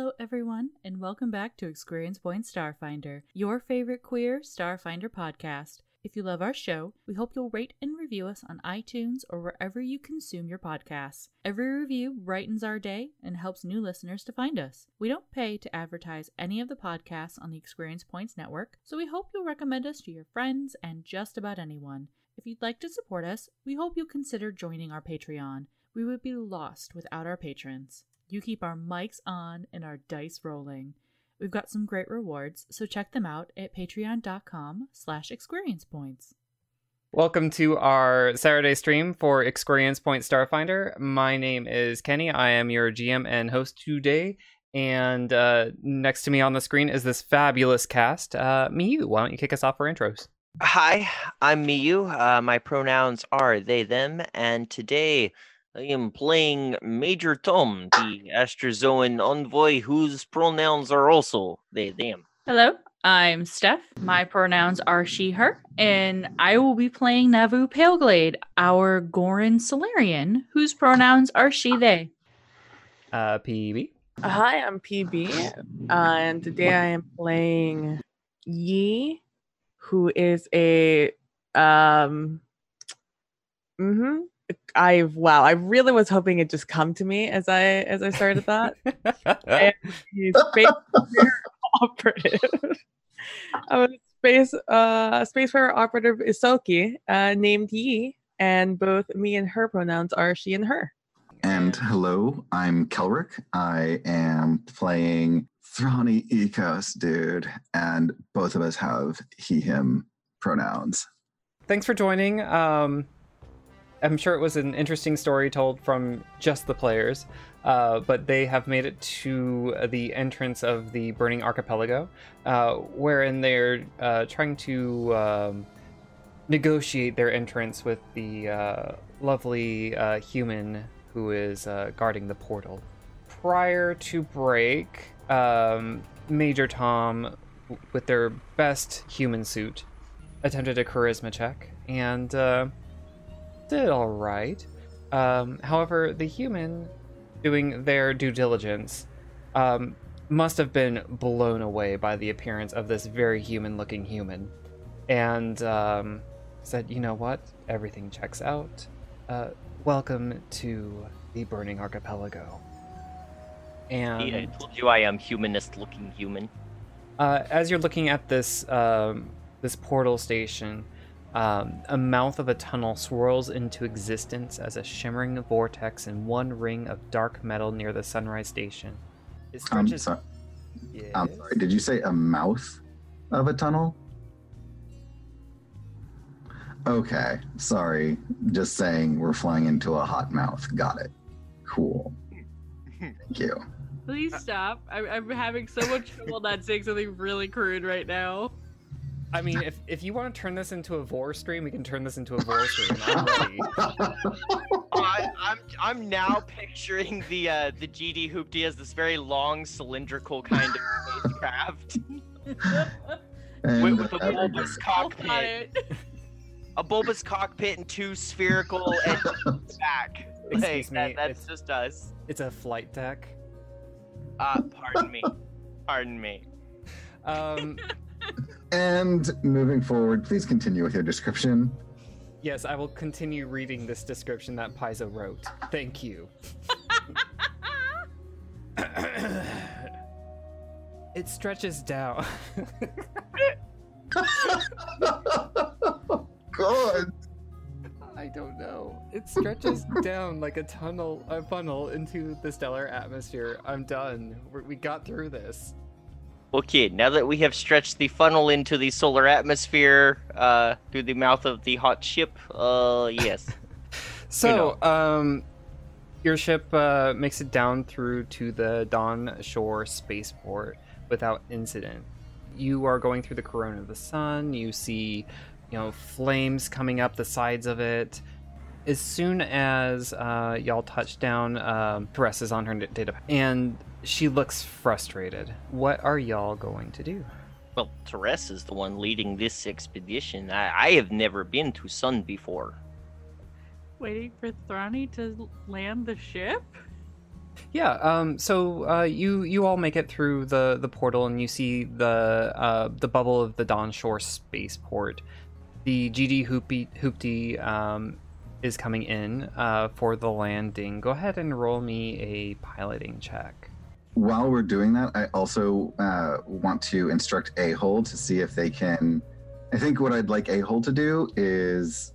Hello, everyone, and welcome back to Experience Point Starfinder, your favorite queer Starfinder podcast. If you love our show, we hope you'll rate and review us on iTunes or wherever you consume your podcasts. Every review brightens our day and helps new listeners to find us. We don't pay to advertise any of the podcasts on the Experience Points network, so we hope you'll recommend us to your friends and just about anyone. If you'd like to support us, we hope you'll consider joining our Patreon. We would be lost without our patrons. You keep our mics on and our dice rolling. We've got some great rewards, so check them out at patreon.com slash experience points. Welcome to our Saturday stream for Experience Point Starfinder. My name is Kenny. I am your GM and host today. And uh, next to me on the screen is this fabulous cast. Uh, Miyu, why don't you kick us off for intros? Hi, I'm Miyu. Uh, my pronouns are they, them, and today I am playing Major Tom, the Astrazoan envoy whose pronouns are also they, them. Hello, I'm Steph. My pronouns are she, her, and I will be playing Navu Paleglade, our Ghoran Solarian, whose pronouns are she, they. Uh, PB. Hi, I'm PB, uh, and today I am playing Yi, who is a um. Mm-hmm. I wow, I really was hoping it just come to me as I as I started that. and he's space operative. I was space uh spacefarer operative Ysoki, uh, named Yi, and both me and her pronouns are she and her. And hello, I'm Kelrick. I am playing Thrani Ecos, dude, and both of us have he, him pronouns. Thanks for joining. Um, I'm sure it was an interesting story told from just the players, uh, but they have made it to the entrance of the Burning Archipelago, uh, wherein they're uh, trying to um, negotiate their entrance with the uh, lovely uh, human who is uh, guarding the portal. Prior to break, um, Major Tom, with their best human suit, attempted a charisma check and did all right. Um, however, the human doing their due diligence um, must have been blown away by the appearance of this very human looking human and um, said, you know what? Everything checks out. Uh, welcome to the Burning Archipelago. And Yeah, I told you I am humanist looking human. uh, as you're looking at this um, this portal station, um, a mouth of a tunnel swirls into existence as a shimmering vortex in one ring of dark metal near the Sunrise Station. It I'm stretches. sorry. Yes. I'm sorry. Did you say a mouth of a tunnel? Okay, sorry. Just saying we're flying into a hot mouth. Got it. Cool. Thank you. Please stop. I'm, I'm having so much trouble not saying something really crude right now. I mean, if, if you want to turn this into a vor stream, we can turn this into a vor stream. I'm ready. I, I'm I'm now picturing the uh, the GD Hoopty as this very long cylindrical kind of spacecraft with, with a bulbous cockpit, a bulbous cockpit and two spherical engines back. Like, Excuse me, that, that's it's- just us. It's a flight deck. Uh, pardon me. Pardon me. Um, and moving forward, please continue with your description. yes, I will continue reading this description that Paizo wrote. Thank you. it stretches down. God. I don't know. It stretches down like a tunnel, a funnel into the stellar atmosphere. I'm done. We're, we got through this. Okay, now that we have stretched the funnel into the solar atmosphere uh, through the mouth of the hot ship, uh, yes. So, um, your ship uh, makes it down through to the Dawn Shore spaceport without incident. You are going through the corona of the sun. You see, you know, flames coming up the sides of it. As soon as uh, y'all touch down, um, Therese is on her data, and she looks frustrated. What are y'all going to do? Well, Therese is the one leading this expedition. I, I have never been to Sun before. Waiting for Thrani to land the ship? Yeah. Um. So, uh, you you all make it through the the portal, and you see the uh the bubble of the Dawn Shore spaceport. The GD Hoopty Hoopty um is coming in uh for the landing. Go ahead and roll me a piloting check. While we're doing that, I also uh, want to instruct A Hole to see if they can. I think what I'd like A Hole to do is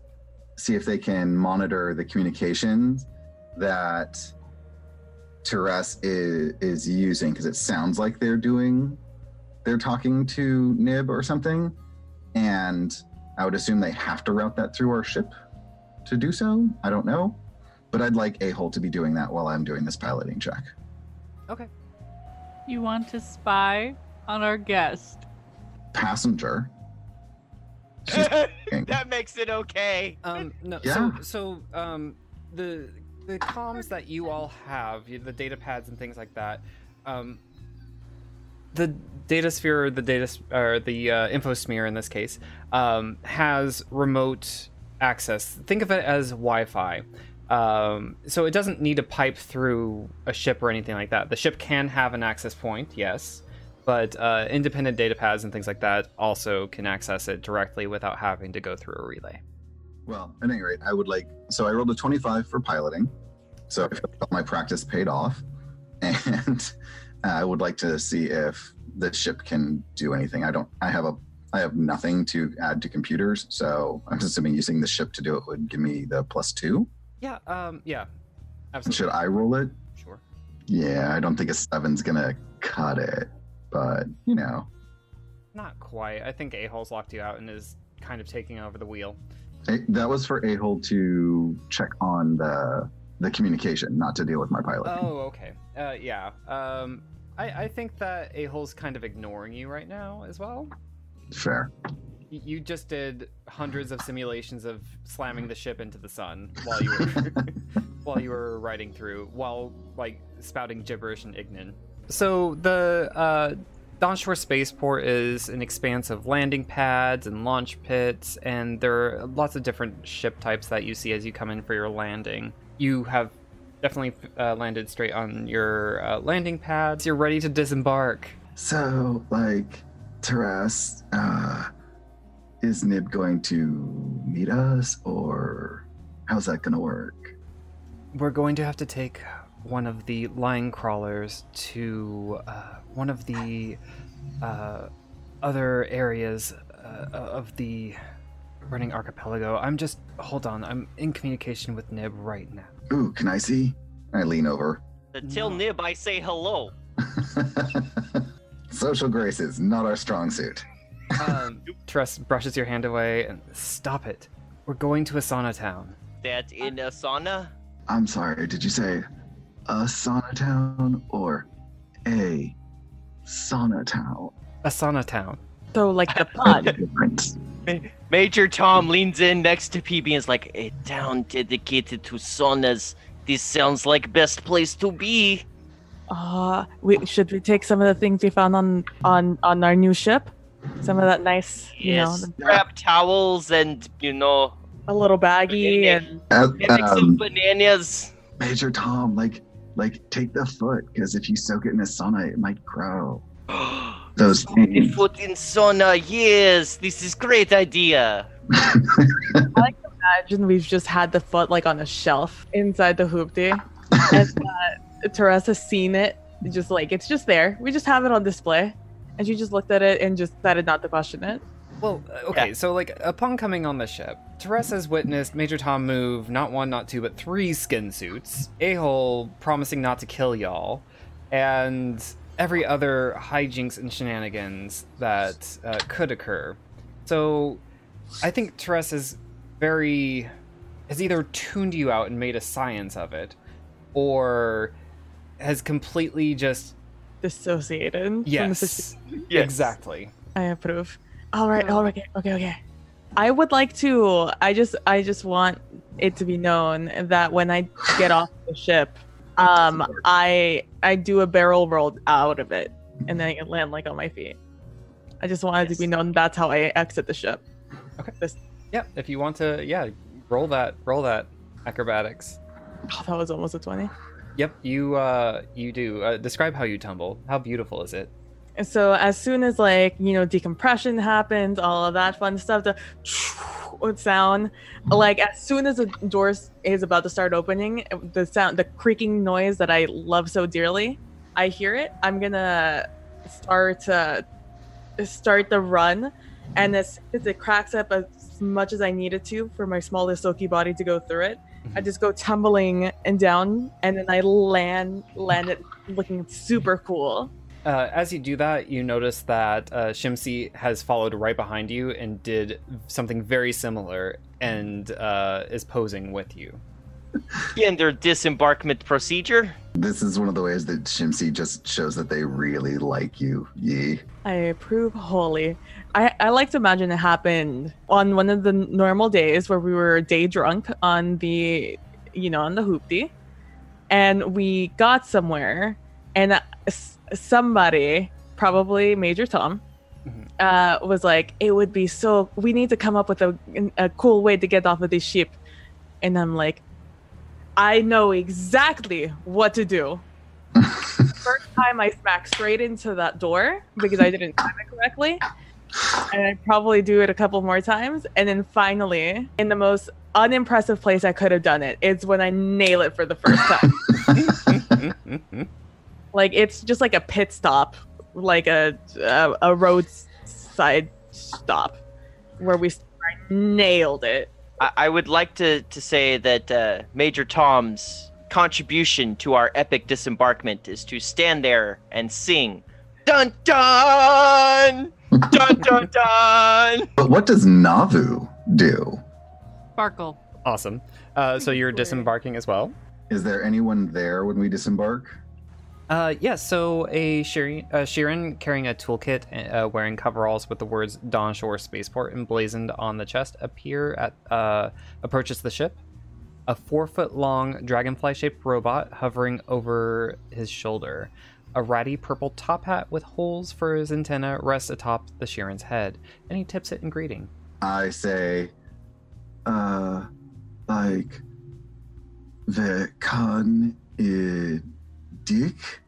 see if they can monitor the communications that Teres is, is using because it sounds like they're doing, they're talking to Nib or something. And I would assume they have to route that through our ship to do so. I don't know. But I'd like A Hole to be doing that while I'm doing this piloting check. Okay. You want to spy on our guest? Passenger. That makes it okay. Um. No. Yeah. So so um the the comms that you all have, the data pads and things like that, um, the data sphere, the data or the uh, infosphere in this case, um, has remote access. Think of it as Wi-Fi. Um, so it doesn't need to pipe through a ship or anything like that. The ship can have an access point, yes, but uh, independent data pads and things like that also can access it directly without having to go through a relay. Well, at any rate, I would like. So I rolled a 25 for piloting. So my practice paid off. And I would like to see if the ship can do anything. I don't, I have a, I have nothing to add to computers. So I'm assuming using the ship to do it would give me the plus two. Yeah, um, yeah, absolutely. Should I roll it? Sure. Yeah, I don't think a seven's gonna cut it, but you know, Not quite. I think A Hole's locked you out and is kind of taking over the wheel. Eh, that was for a hole to check on the the communication, not to deal with my pilot. Oh, okay. Uh, yeah. Um, I, I think that A Hole's kind of ignoring you right now as well. Fair. You just did hundreds of simulations of slamming the ship into the sun while you were while you were riding through, while like spouting gibberish and ignin. So the uh, Dawnshore Spaceport is an expanse of landing pads and launch pits, and there are lots of different ship types that you see as you come in for your landing. You have definitely uh, landed straight on your uh, landing pads. You're ready to disembark. So, like, Teras, uh, is Nib going to meet us, or how's that gonna work? We're going to have to take one of the line crawlers to uh, one of the uh, other areas uh, of the burning archipelago. I'm just hold on. I'm in communication with Nib right now. Ooh, can I see? I lean over. Until No. Nib, I say hello. Social graces, not our strong suit. Um, Tress brushes your hand away and stop it. We're going to Asana Town. That in Asana? I'm sorry, did you say a sauna town or a sauna town? Asana Town. So like the pod. Major Tom leans in next to PB and is like, a town dedicated to saunas. This sounds like best place to be. Uh, we should we take some of the things we found on on on our new ship? Some of that nice, you know, Yes. the- towels and, you know, a little baggy and Uh, maybe some um, bananas. Major Tom, like, like take the foot, because if you soak it in a sauna, it might grow. Those The things. foot in sauna, yes, this is great idea. I imagine we've just had the foot like on a shelf inside the hoopty, and uh, Teresa's seen it. Just like it's just there. We just have it on display, and she just looked at it and just decided not to question it. Well, uh, okay, so like upon coming on the ship, Teresa's witnessed Major Tom move not one, not two, but three skin suits. A hole promising not to kill y'all, and every other hijinks and shenanigans that uh, could occur. So, I think Teresa's very has either tuned you out and made a science of it, or has completely just Dissociated. From the yes, exactly. I approve. All right. All right. Okay. Okay. I would like to. I just. I just want it to be known that when I get off the ship, um, I I do a barrel roll out of it, and then I can land like on my feet. I just wanted to be known that's how I exit the ship. Okay. This- yeah, if you want to, yeah, roll that, roll that acrobatics. Oh, that was almost a twenty. Yep, you uh, you do. Uh, describe how you tumble. How beautiful is it? And so as soon as like you know decompression happens, all of that fun stuff, the would sound like as soon as the door is about to start opening, the sound, the creaking noise that I love so dearly, I hear it. I'm gonna start uh, start the run, and as, as it cracks up as much as I needed to for my small Ysoki body to go through it, I just go tumbling and down, and then I land land it looking super cool. Uh, as you do that, you notice that uh, Shimsi has followed right behind you and did something very similar and uh, is posing with you. In their disembarkment procedure. This is one of the ways that Shimsi just shows that they really like you, Yi. I approve wholly. I, I like to imagine it happened on one of the normal days where we were day drunk on the, you know, on the hoopty, and we got somewhere, and uh, somebody, probably Major Tom, Mhm. uh, was like, "It would be so. We need to come up with a a cool way to get off of this ship," and I'm like, "I know exactly what to do." first time I smack straight into that door because I didn't time it correctly. And I probably do it a couple more times. And then finally, in the most unimpressive place I could have done it, it's when I nail it for the first time. like it's just like a pit stop, like a a, a roadside stop where we I nailed it. I, I would like to, to say that uh, Major Tom's contribution to our epic disembarkment is to stand there and sing Dun dun! Dun dun dun! But what does Navu do? Sparkle. awesome. Uh, so you're disembarking as well. Is there anyone there when we disembark? Uh, yes. so a Shirren, uh, Shirren carrying a toolkit, uh, wearing coveralls with the words "Dawn Shore Spaceport" emblazoned on the chest, appear at uh, approaches the ship. A four-foot-long dragonfly-shaped robot hovering over his shoulder. A ratty purple top hat with holes for his antenna rests atop the Shirren's head, and he tips it in greeting. I say, uh, like, the con i dick?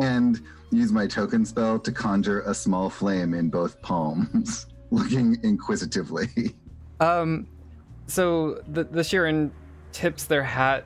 And use my token spell to conjure a small flame in both palms, looking inquisitively. Um, so the the Shirren tips their hat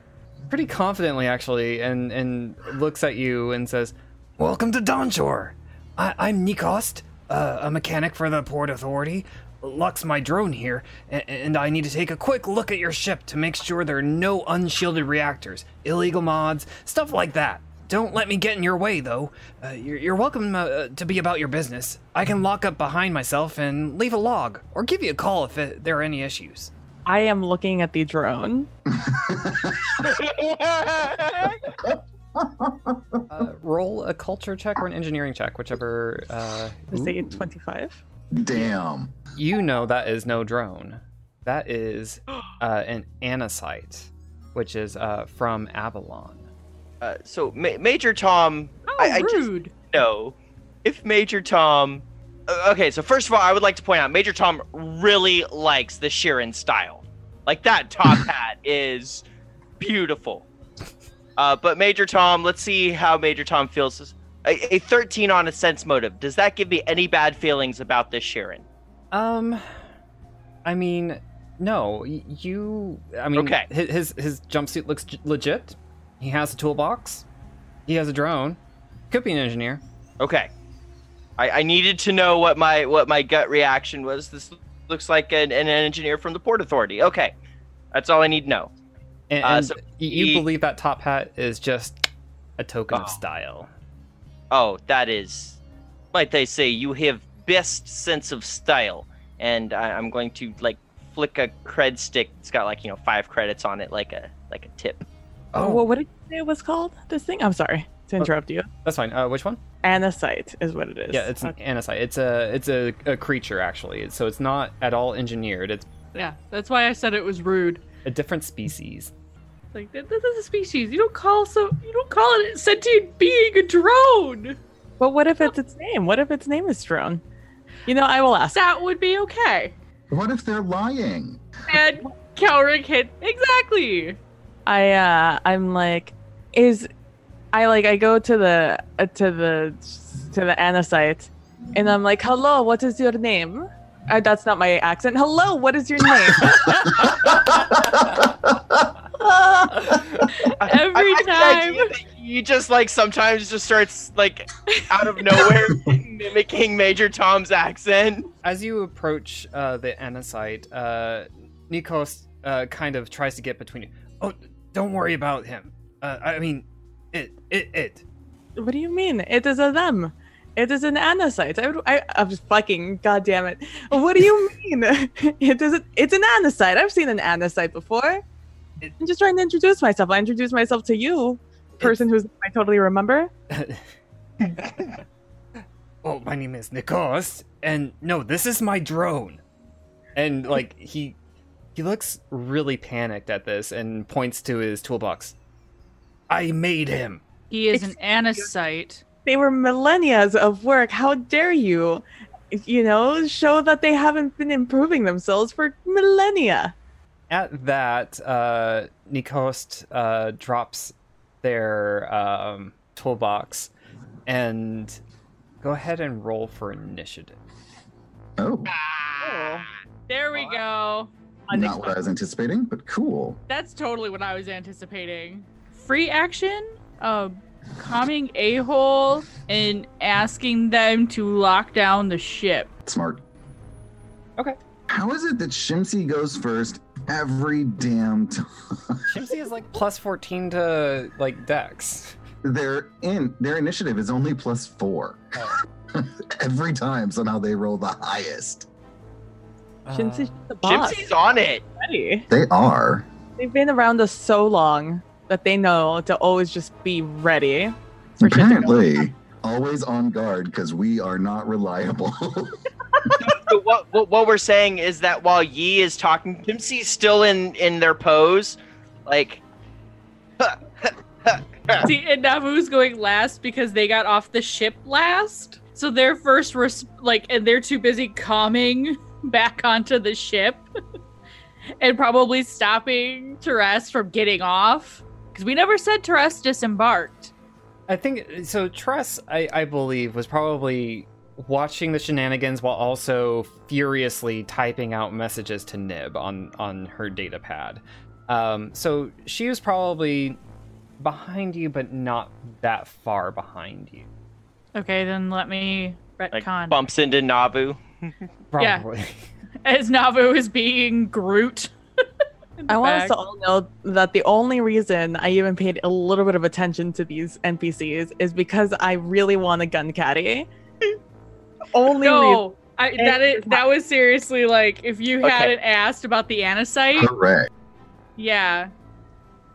pretty confidently, actually, and and looks at you and says, "Welcome to Dawnshore. I, I'm Nikost, uh, a mechanic for the Port Authority. Lux my drone here, and, and I need to take a quick look at your ship to make sure there are no unshielded reactors, illegal mods, stuff like that." Don't let me get in your way, though. Uh, you're, you're welcome uh, to be about your business. I can lock up behind myself and leave a log, or give you a call if it, there are any issues. I am looking at the drone. Uh, roll a culture check or an engineering check, whichever. Uh, I say ooh. 25. Damn. You know that is no drone. That is uh, an anacite, which is uh, from Aballon. Uh, so, Ma- Major Tom, Oh, I, I just rude. know if Major Tom. uh, Okay, so first of all, I would like to point out Major Tom really likes the Shirren style. Like that top hat is beautiful. Uh, but Major Tom, let's see how Major Tom feels. A, a 13 on a sense motive. Does that give me any bad feelings about this Shirren? Um, I mean, no. You. I mean, Okay. His his jumpsuit looks legit. He has a toolbox. He has a drone. Could be an engineer. Okay. I, I needed to know what my what my gut reaction was. This looks like an, an engineer from the Port Authority. Okay. That's all I need to know. And, Uh, so you he- believe that top hat is just a token Oh. of style. Oh, that is, might I say, you have best sense of style, and I, I'm going to like flick a cred stick. It's got like you know five credits on it, like a like a tip. Oh, What, what did you say it was called? This thing? I'm sorry to interrupt you. that's fine. Uh, which one? Anacite is what it is. Yeah, it's an Okay. anacite. It's a it's a, a creature actually. So it's not at all engineered. It's Yeah, that's why I said it was rude. a different species. Like this is a species. You don't call so. You don't call it a sentient being a drone. But what if it's its name? What if its name is drone? You know, I will ask. That would be okay. What if they're lying? And Kelrick hit exactly. I uh I'm like, is I like I go to the uh, to the to the Anacite and I'm like, "Hello, what is your name?" Uh, that's not my accent. Hello, what is your name? Every I like the time. idea that he just like sometimes just starts like out of nowhere mimicking Major Tom's accent. As you approach uh, the Anacite, uh, Nikos uh, kind of tries to get between you. Oh, don't worry about him. Uh, I mean, it, it, it. what do you mean? It is a them. It is an Anacite. I, I, I'm just fucking goddamn it. What do you mean? it is. A, it's an Anacite. I've seen an Anacite before. It- I'm just trying to introduce myself. I introduce myself to you, person who's I totally remember. oh, my name is Nikos, and no, this is my drone. And like he, he looks really panicked at this and points to his toolbox. I made him. He is an Excuse- Anacite. They were millennia of work. How dare you? You know, show that they haven't been improving themselves for millennia. At that, uh, Nikos uh, drops their um, toolbox and go ahead and roll for initiative. Oh, There we go. not what I was anticipating, but cool. That's totally what I was anticipating. Free action, uh, calming a hole and asking them to lock down the ship. Smart. Okay. How is it that Shimsy goes first every damn time? Shimsy is like plus 14 to like dex. Their in their initiative is only plus four. every time somehow they roll the highest. Shinsu's Uh, the boss. Gypsy's on it. already. They are. They've been around us so long that they know to always just be ready. for shit to go Apparently, always on guard because we are not reliable. So what, what what we're saying is that while Yi is talking, Gypsy's still in in their pose, like. See, and Navu's going last because they got off the ship last. So they're first, res- like, and they're too busy calming back onto the ship and probably stopping Teres from getting off. Because we never said Teres disembarked. I think so. Tress, I, I believe, was probably watching the shenanigans while also furiously typing out messages to Nib on on her data pad. Um, so she was probably behind you, but not that far behind you. Okay, then let me like retcon. bumps into Navu. Yeah. As Navu is being Groot. I want us back. to all know that the only reason I even paid a little bit of attention to these NPCs is because I really want a gun caddy. Only reason. No, I, that is, that was seriously like if you Okay. hadn't asked about the Anacite. Correct. Yeah,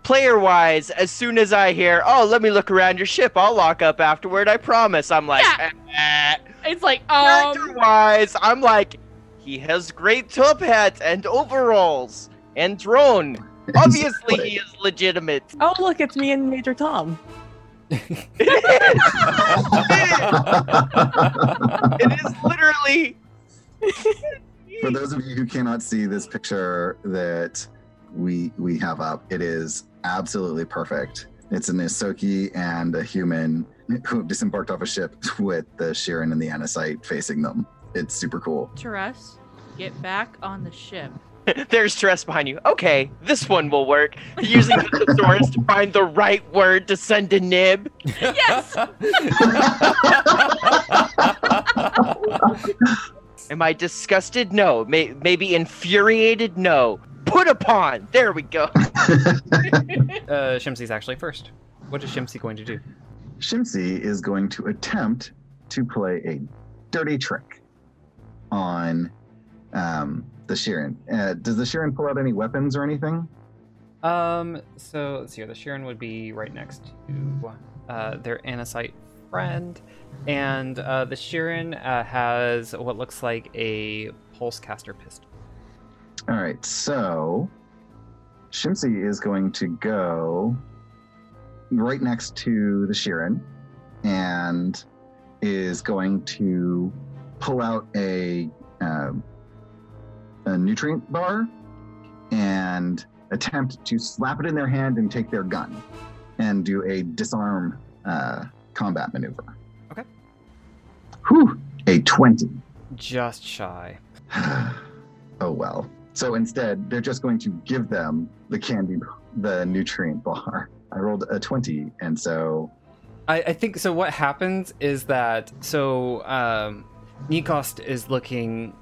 Player wise, as soon as I hear, "Oh, let me look around your ship," I'll lock up afterward. I promise. I'm like, Yeah. eh. it's like um. character wise, I'm like, he has great top hat and overalls and drone. Obviously, he is legitimate. Oh, look, it's me and Major Tom. it is literally. For those of you who cannot see this picture that we we have up, it is absolutely perfect. It's an Ysoki and a human who have disembarked off a ship with the Shirren and the Anacite facing them. It's super cool. Teres, get back on the ship. There's Tress behind you. Okay, this one will work. Using the thesaurus to find the right word to send to Nib. Yes. Am I disgusted? No. May- maybe infuriated? No. Put upon. There we go. uh, Shimsy's actually first. What is Shimsy going to do? Shimsy is going to attempt to play a dirty trick on um, the Shirren. Uh, does the Shirren pull out any weapons or anything? Um, so let's see here. The Shirren would be right next to uh, their Anacite friend, and uh, the Shirren uh, has what looks like a pulse caster pistol. All right, so Shimsy is going to go right next to the Shirren and is going to pull out a um a nutrient bar and attempt to slap it in their hand and take their gun and do a disarm uh, combat maneuver. Okay. Whew, a 20. Just shy. oh well. So instead, they're just going to give them the candy, the nutrient bar. I rolled a 20, and so I, I think so. What happens is that so um, Nikost is looking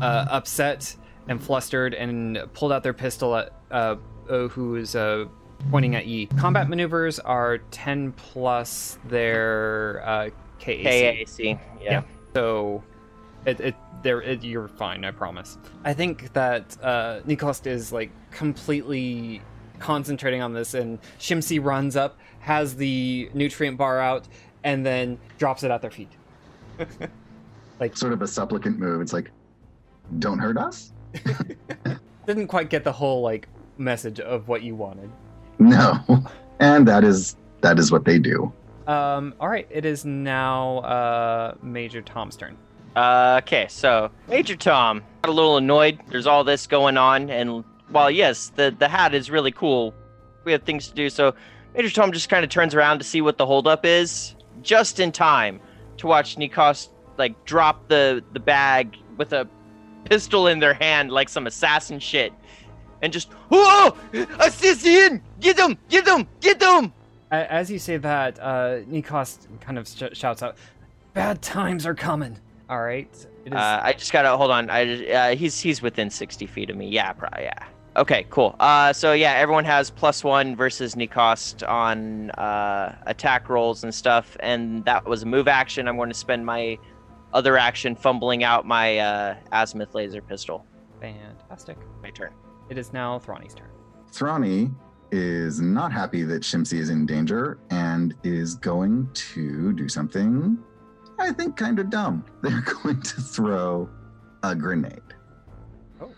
uh, upset and flustered and pulled out their pistol at uh, uh, who is uh, pointing at Yi. Combat maneuvers are 10 plus their uh, KAC. KAC. Yeah. So it, it there it, you're fine, I promise. I think that uh Nikost is like completely concentrating on this and Shimsi runs up, has the nutrient bar out, and then drops it at their feet. Like sort of a supplicant move. It's like, don't hurt us. Didn't quite get the whole like message of what you wanted. No, and that is that is what they do. Um all right, it is now uh Major Tom's turn. Uh, okay, so Major Tom got a little annoyed. There's all this going on, and while yes, the the hat is really cool, we have things to do. So Major Tom just kind of turns around to see what the holdup is, just in time to watch Nikos like drop the the bag with a pistol in their hand like some assassin shit, and just whoa, assassin! Get them, Get them, Get them. As you say that, uh Nikost kind of sh- shouts out, "Bad times are coming." All right. Is Uh, I just gotta hold on. I uh, he's he's within sixty feet of me. Yeah, probably. Yeah. Okay, cool. Uh, so yeah, everyone has plus one versus Nikost on uh, attack rolls and stuff, and that was a move action. I'm going to spend my other action fumbling out my uh, azimuth laser pistol. fantastic. My turn. It is now Thrani's turn. Thrani is not happy that Shimsi is in danger and is going to do something I think kind of dumb. They're going to throw a grenade. Oh.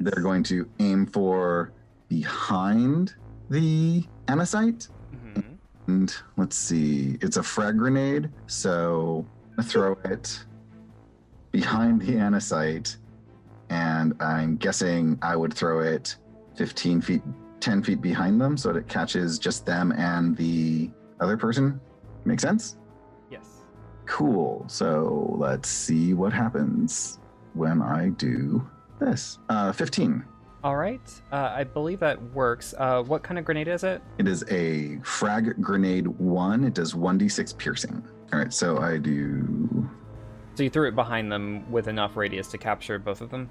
They're going to aim for behind the Anacite. Mhm. And let's see, it's a frag grenade. So I throw it behind the Anacite. And I'm guessing I would throw it 15 feet, 10 feet behind them so that it catches just them and the other person. Make sense? Yes. Cool. So let's see what happens when I do this. Uh, 15. All right. Uh, I believe that works. Uh, what kind of grenade is it? It is a frag grenade one. It does 1d6 piercing. All right, so I do. So you threw it behind them with enough radius to capture both of them.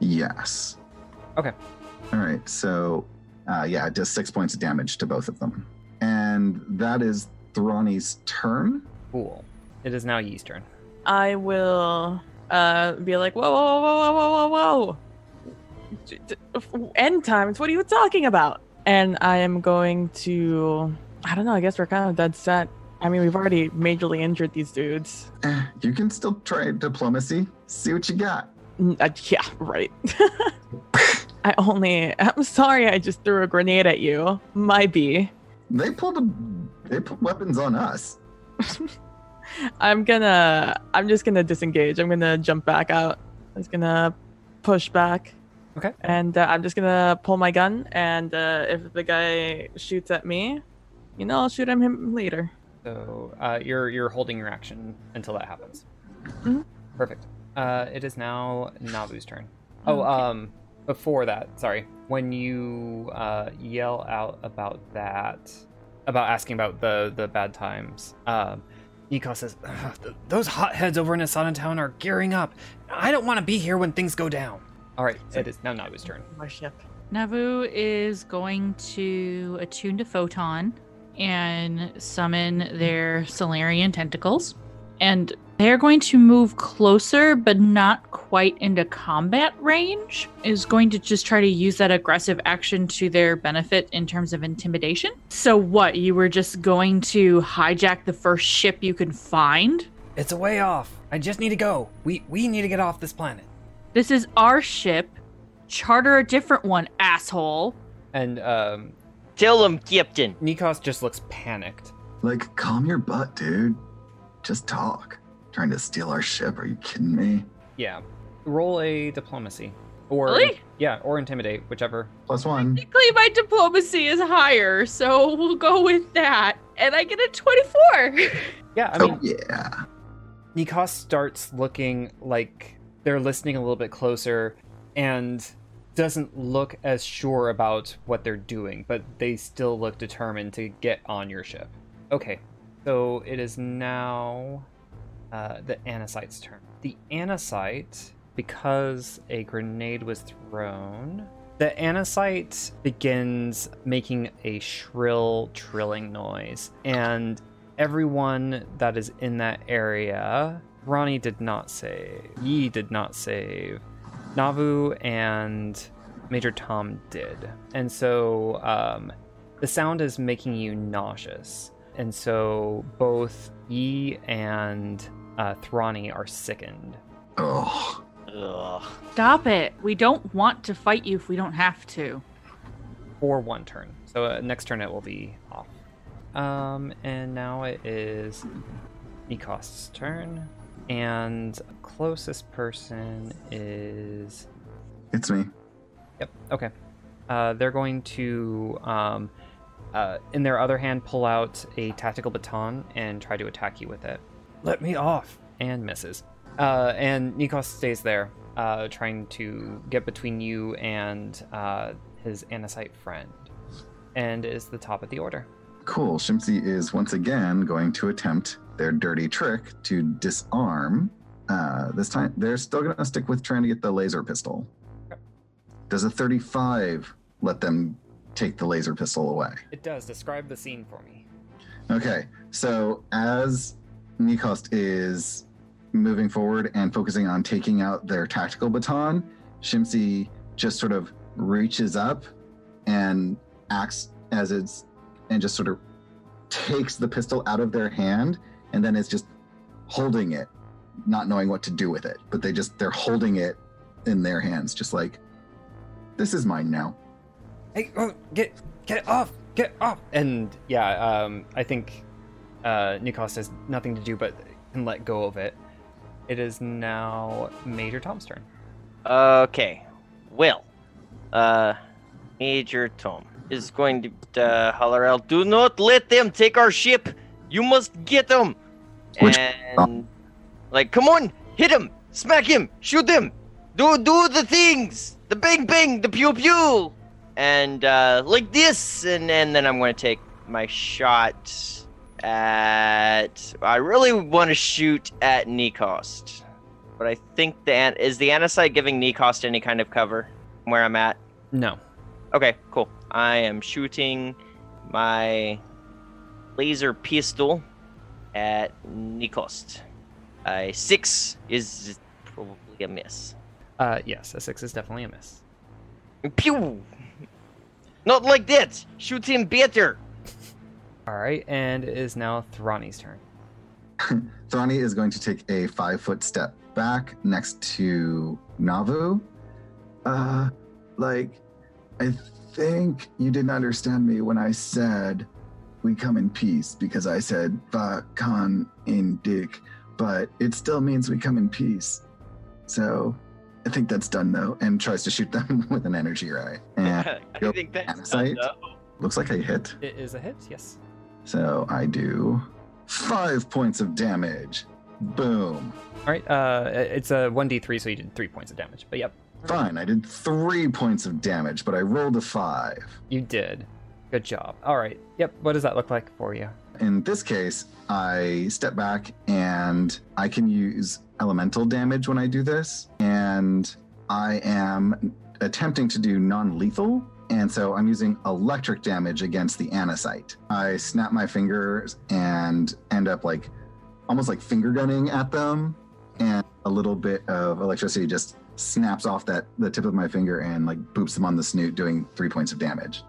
Yes. Okay. All right, so uh, yeah, it does six points of damage to both of them. And that is Thrani's turn. Cool. It is now Yi's turn. I will uh be like, whoa, whoa, whoa, whoa, whoa, whoa, whoa. D- d- End times. What are you talking about? And I am going to. I don't know. I guess we're kind of dead set. I mean, we've already majorly injured these dudes. Eh, you can still try diplomacy. See what you got. N- uh, yeah, right. I only. I'm sorry. I just threw a grenade at you. My B. They pulled a, they put weapons on us. I'm gonna. I'm just gonna disengage. I'm gonna jump back out. I'm just gonna push back. Okay. And uh, I'm just gonna pull my gun. And uh, if the guy shoots at me, you know, I'll shoot him him later. So uh, you're you're holding your action until that happens. Mhm. Perfect. Uh, it is now Navu's turn. Oh, Okay. um, before that, sorry. When you uh, yell out about that, about asking about the the bad times, um, Nikos says, "Those hotheads over in Asana Town are gearing up. I don't want to be here when things go down." All right, so it is now Navu's turn. My ship. Navu is going to attune to Photon and summon their Solarian tentacles. And they're going to move closer, but not quite into combat range. Is going to just try to use that aggressive action to their benefit in terms of intimidation. So, what? You were just going to hijack the first ship you can find? It's a way off. I just need to go. We we need to get off this planet. This is our ship. Charter a different one, asshole. And um, Tell him, Captain. Nikos just looks panicked. Like, calm your butt, dude. Just talk. Trying to steal our ship? Are you kidding me? Yeah. Roll a diplomacy. Or Really? yeah, or intimidate, whichever. Plus one. Technically, my diplomacy is higher, so we'll go with that. And I get a 24. Yeah, I oh mean, yeah. Nikos starts looking like they're listening a little bit closer and doesn't look as sure about what they're doing, but they still look determined to get on your ship. Okay, so it is now uh, the Anacite's turn. The Anacite, because a grenade was thrown, the Anacite begins making a shrill, trilling noise, and everyone that is in that area. Ronnie did not save. Yi did not save. Navu and Major Tom did. And so um, the sound is making you nauseous. And so both Yi and uh, Thrani are sickened. Oh. Ugh. Stop it. We don't want to fight you if we don't have to. for one turn. So uh, next turn it will be off. Um, and now it is Nikos's turn, and closest person is It's me. yep. Okay, uh, they're going to um, uh, in their other hand pull out a tactical baton and try to attack you with it. Let me off, and misses. Uh, and Nikos stays there, uh, trying to get between you and uh, his Anacite friend, and is the top of the order. Cool. Shimsy is once again going to attempt their dirty trick to disarm. Uh, this time, they're still going to stick with trying to get the laser pistol. Okay. Does a 35 let them take the laser pistol away? It does. Describe the scene for me. Okay, so as Nikost is moving forward and focusing on taking out their tactical baton, Shimsy just sort of reaches up and acts as it's and just sort of takes the pistol out of their hand and then it's just holding it, not knowing what to do with it. But they just they're holding it in their hands, just like this is mine now. Hey, oh, get get off, get off. And yeah, um, I think uh, Nikos has nothing to do but can let go of it. It is now Major Tom's turn. Okay. Well, uh, Major Tom is going to uh, holler out, "Do not let them take our ship. You must get them." Which- and like, come on, hit him, smack him, shoot him, do do the things, the bang bang, the pew pew, and uh, like this, and and then I'm going to take my shot at. I really want to shoot at Nikost. But I think the an- is the Anacite giving Nikost any kind of cover where I'm at. No. Okay, cool. I am shooting my laser pistol at Nikost. A six is probably a miss. Uh, yes, a six is definitely a miss. Pew! Not like that. Shoot him better. All right, and it is now Thrani's turn. Thrani is going to take a five foot step back next to Navu. Uh, like, I think you didn't understand me when I said we come in peace because I said Va Khan in Dick, but it still means we come in peace. So I think that's done though, and tries to shoot them with an energy ray. And I think that's done, looks like I hit. It is a hit. Yes. So I do five points of damage. Boom. All right. Uh, it's a one d three, so you did three points of damage. But yep, Fine, I did three points of damage, but I rolled a five. you did. Good job. All right. Yep. What does that look like for you? In this case, I step back and I can use elemental damage when I do this. And I am attempting to do non lethal. And so I'm using electric damage against the Anacite. I snap my fingers and end up like almost like finger gunning at them. And a little bit of electricity just snaps off that the tip of my finger and like boops them on the snoot, doing three points of damage.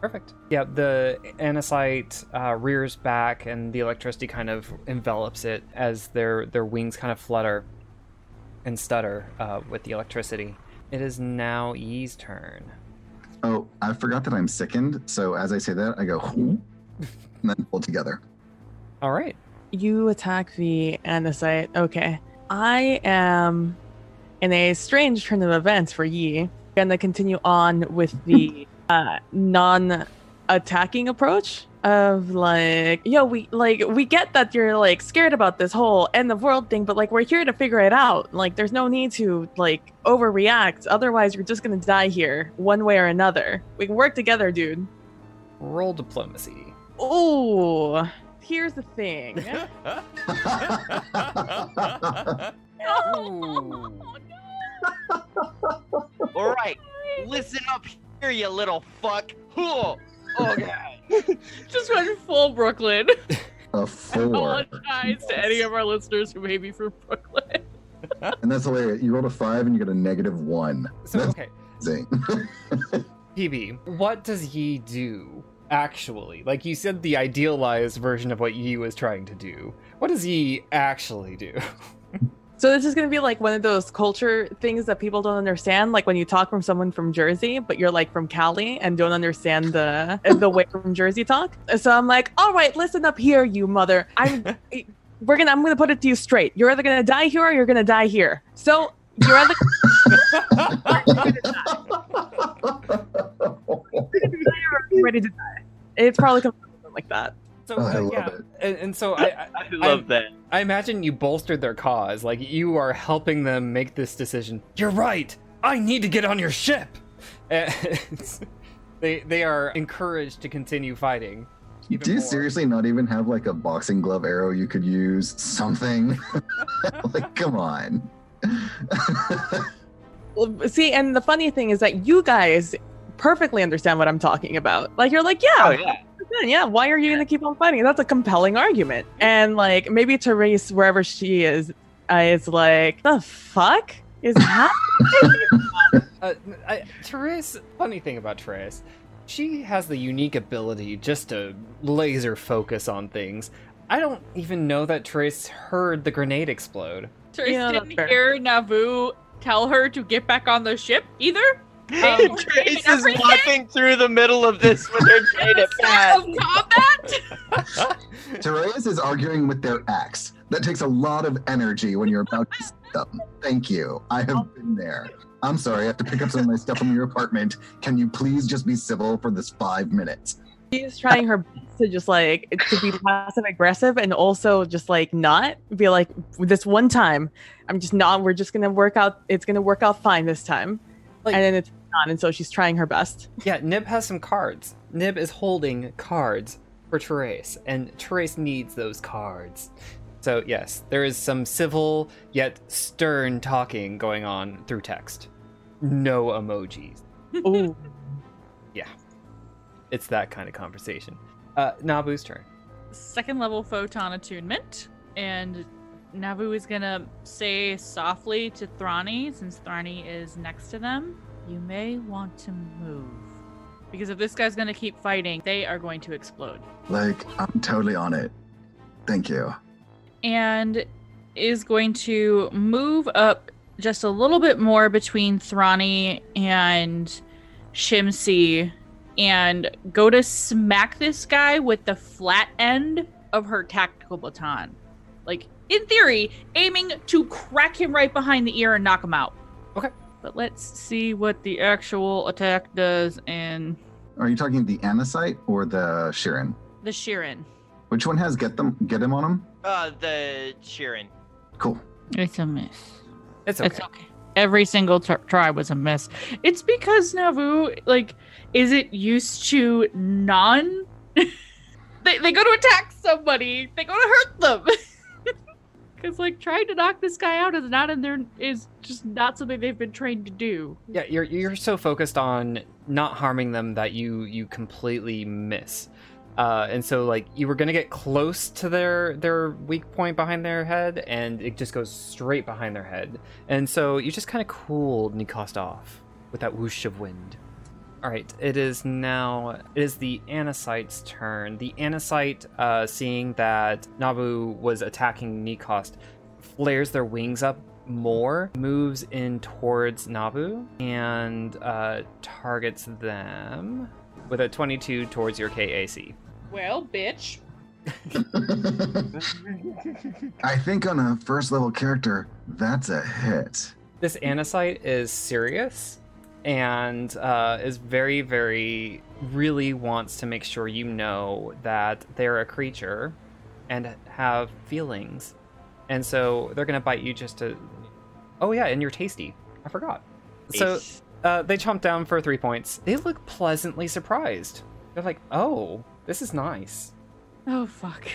Perfect. Yeah, the Anacite uh, rears back, and the electricity kind of envelops it as their their wings kind of flutter and stutter uh, with the electricity. It is now Yi's turn. Oh, I forgot that I'm sickened. So as I say that, I go, and then pull together. All right. You attack the Anacite. Okay. I am in a strange turn of events for Yi, gonna continue on with the uh, non-attacking approach of like, yo, we like we get that you're like scared about this whole end of world thing, but like we're here to figure it out. Like, there's no need to like overreact. Otherwise, you're just gonna die here one way or another. We can work together, dude. Roll diplomacy. oh here's the thing. Ooh. All right, listen up here, you little fuck. Oh, God. Just went full Brooklyn. A I four. apologize to any of our listeners who may be from Brooklyn. And that's hilarious. You rolled a five and you get a negative one. So That's okay, amazing. PB, what does Yi do actually? Like you said, the idealized version of what Yi was trying to do. What does Yi actually do? So this is gonna be like one of those culture things that people don't understand, like when you talk from someone from Jersey, but you're like from Cali and don't understand the the way from Jersey talk. So I'm like, all right, listen up here, you mother. I'm we're gonna I'm gonna put it to you straight. You're either gonna die here or you're gonna die here. So you're either ready to die. It's probably something like that. So Oh, I uh, love yeah, it. and, and so I, I, I love that. I imagine you bolstered their cause. Like you are helping them make this decision. You're right. I need to get on your ship. They they are encouraged to continue fighting. even Do you more. seriously not even have like a boxing glove arrow you could use? Something? like, come on. Well, See, and the funny thing is that you guys perfectly understand what I'm talking about. Like you're like, yeah, Oh yeah. Yeah, yeah. Why are you going to keep on fighting? That's a compelling argument. And like maybe Therese, wherever she is, uh, is like, the fuck is happening? Uh, I, Therese, funny thing about Therese, she has the unique ability just to laser focus on things. I don't even know that Therese heard the grenade explode. Trace Yeah, didn't fair. hear Navu tell her to get back on the ship either. Um, Trace is walking through the middle of this with they're trying to pass. Of combat. Therese is arguing with their axe. That takes a lot of energy when you're about to see them. Thank you. I have been there. I'm sorry, I have to pick up some of my stuff from your apartment. Can you please just be civil for this five minutes? She's trying her best to just like to be passive aggressive and also just like not be like this one time. I'm just not. We're just gonna work out. It's gonna work out fine this time. Like- and then it's not. And so she's trying her best. Yeah, Nib has some cards. Nib is holding cards for Therese, and Therese needs those cards. So, yes, there is some civil yet stern talking going on through text. No emojis. Ooh. Yeah. It's that kind of conversation. Uh, Navu's turn. Second level photon attunement, and Navu is gonna say softly to Thrani, since Thrani is next to them, "You may want to move." Because if this guy's gonna keep fighting, they are going to explode. Like, I'm totally on it. Thank you. and is going to move up just a little bit more between Thrani and Shimsi and go to smack this guy with the flat end of her tactical baton. Like, in theory, aiming to crack him right behind the ear and knock him out. Okay. But let's see what the actual attack does and. Are you talking the Anacite or the Shirren? the Shirren. Which one has get them get him on him? Uh, the Shirren. Cool. It's a miss. It's okay. It's okay. Every single t- try was a miss. It's because Navu, like, is it used to non? they they go to attack somebody. They go to hurt them. Because like trying to knock this guy out is not in their is just not something they've been trained to do. Yeah, you're you're so focused on not harming them that you you completely miss. Uh, and so like you were gonna get close to their their weak point behind their head, and it just goes straight behind their head. And so you just kind of cooled Nikost off with that whoosh of wind. All right, it is now it is the Anacite's turn. The Anacite, uh, seeing that Navu was attacking Nikost, flares their wings up more, moves in towards Navu, and uh, targets them with a 22 towards your KAC. Well, bitch. I think on a first level character, that's a hit. this Anacite is serious and uh, is very, very, really wants to make sure you know that they're a creature and have feelings. And so they're going to bite you just to. Oh, yeah, and you're tasty. I forgot. So uh, they chomp down for three points. They look pleasantly surprised. They're like, oh, this is nice. Oh fuck.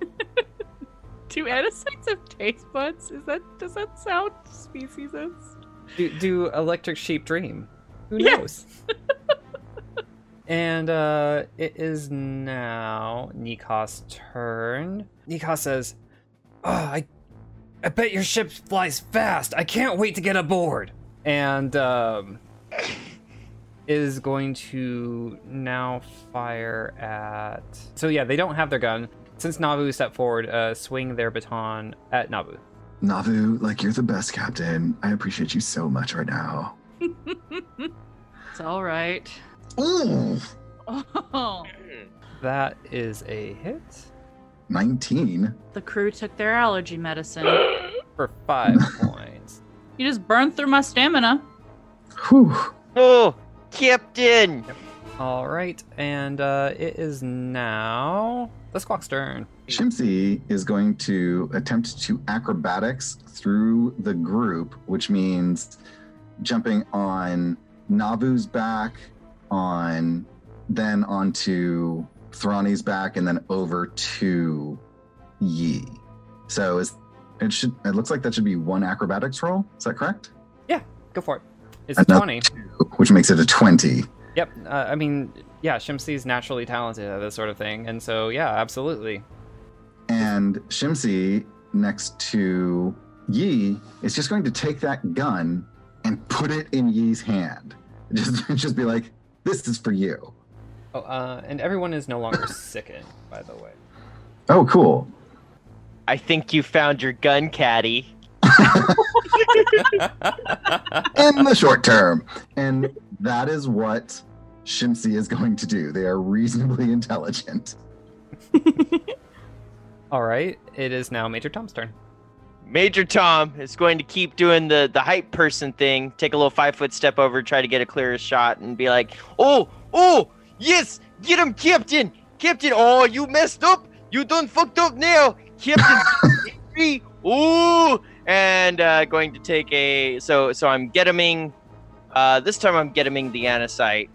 Do anacites have taste buds? Is that does that sound speciesist? Do, do electric sheep dream? Who knows? and uh, it is now Nikos' turn. Nikos says, oh, I, I bet your ship flies fast. I can't wait to get aboard. And um, is going to now fire at. So yeah, they don't have their gun. Since Navu stepped forward, uh, swing their baton at Navu. Navu, like you're the best captain. I appreciate you so much right now. It's all right. Ooh, Oh, That is a hit 19. the crew took their allergy medicine. for five points. You just burned through my stamina. Whew. Oh, Captain. All right, and uh, it is now the squawk's turn. Shimsy is going to attempt to acrobatics through the group, which means jumping on Navu's back, on then onto Thrani's back, and then over to Yi. So is it should it looks like that should be one acrobatics roll. Is that correct? Yeah, go for it. It's Another 20. two, which makes it a twenty. Yep. Uh, I mean, yeah, Shimsi's naturally talented at this sort of thing, and so yeah, absolutely. And Shimsy next to Yi is just going to take that gun and put it in Yi's hand. Just just be like, this is for you. Oh, uh, and everyone is no longer sickened, by the way. Oh, cool. I think you found your gun, Caddy. In the short term. And that is what Shimsy is going to do. They are reasonably intelligent. All right, it is now Major Tom's turn. Major Tom is going to keep doing the the hype person thing. Take a little five foot step over, try to get a clearer shot, and be like, "Oh, oh, yes, get him, Captain, Captain. Oh, you messed up. You done fucked up now, Captain. Three. Ooh, and uh, going to take a so so I'm getiming. Uh, this time I'm getiming the anacite,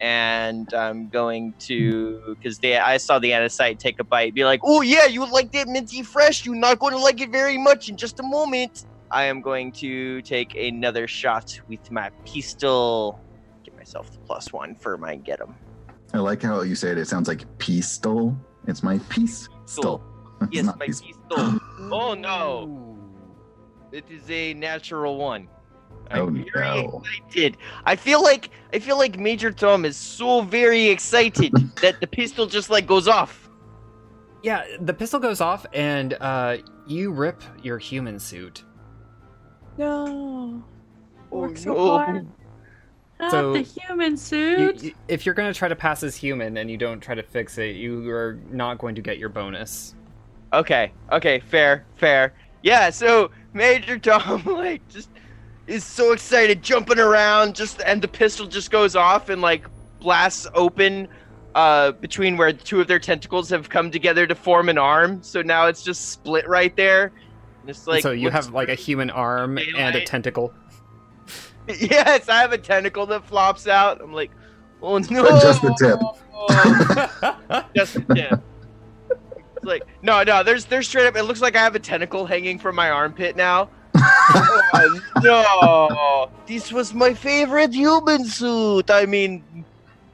and I'm going to because they I saw the anacite take a bite, be like, "Oh yeah, you like that minty fresh? You're not going to like it very much in just a moment." I am going to take another shot with my pistol. Give myself the plus one for my get get 'em. I like how you say it. It sounds like pistol. It's my piece still. Yes, my piece- pistol. oh no, it is a natural one. Oh, I'm very no. excited. I feel like I feel like Major Tom is so very excited that the pistol just like goes off. Yeah, the pistol goes off, and uh, you rip your human suit. No. Oh Worked so no. hard. Not So, the human You, suit. you- if you're gonna try to pass as human and you don't try to fix it, you are not going to get your bonus. Okay, okay, fair, fair. Yeah, so Major Tom like just is so excited, jumping around, just and the pistol just goes off and like blasts open uh between where two of their tentacles have come together to form an arm. So now it's just split right there. And it's like so you have like a human arm and a tentacle. yes, I have a tentacle that flops out. I'm like, oh no, Just the tip. just the tip. It's like no, no. There's there's straight up. It looks like I have a tentacle hanging from my armpit now. Oh, no, this was my favorite human suit. I mean,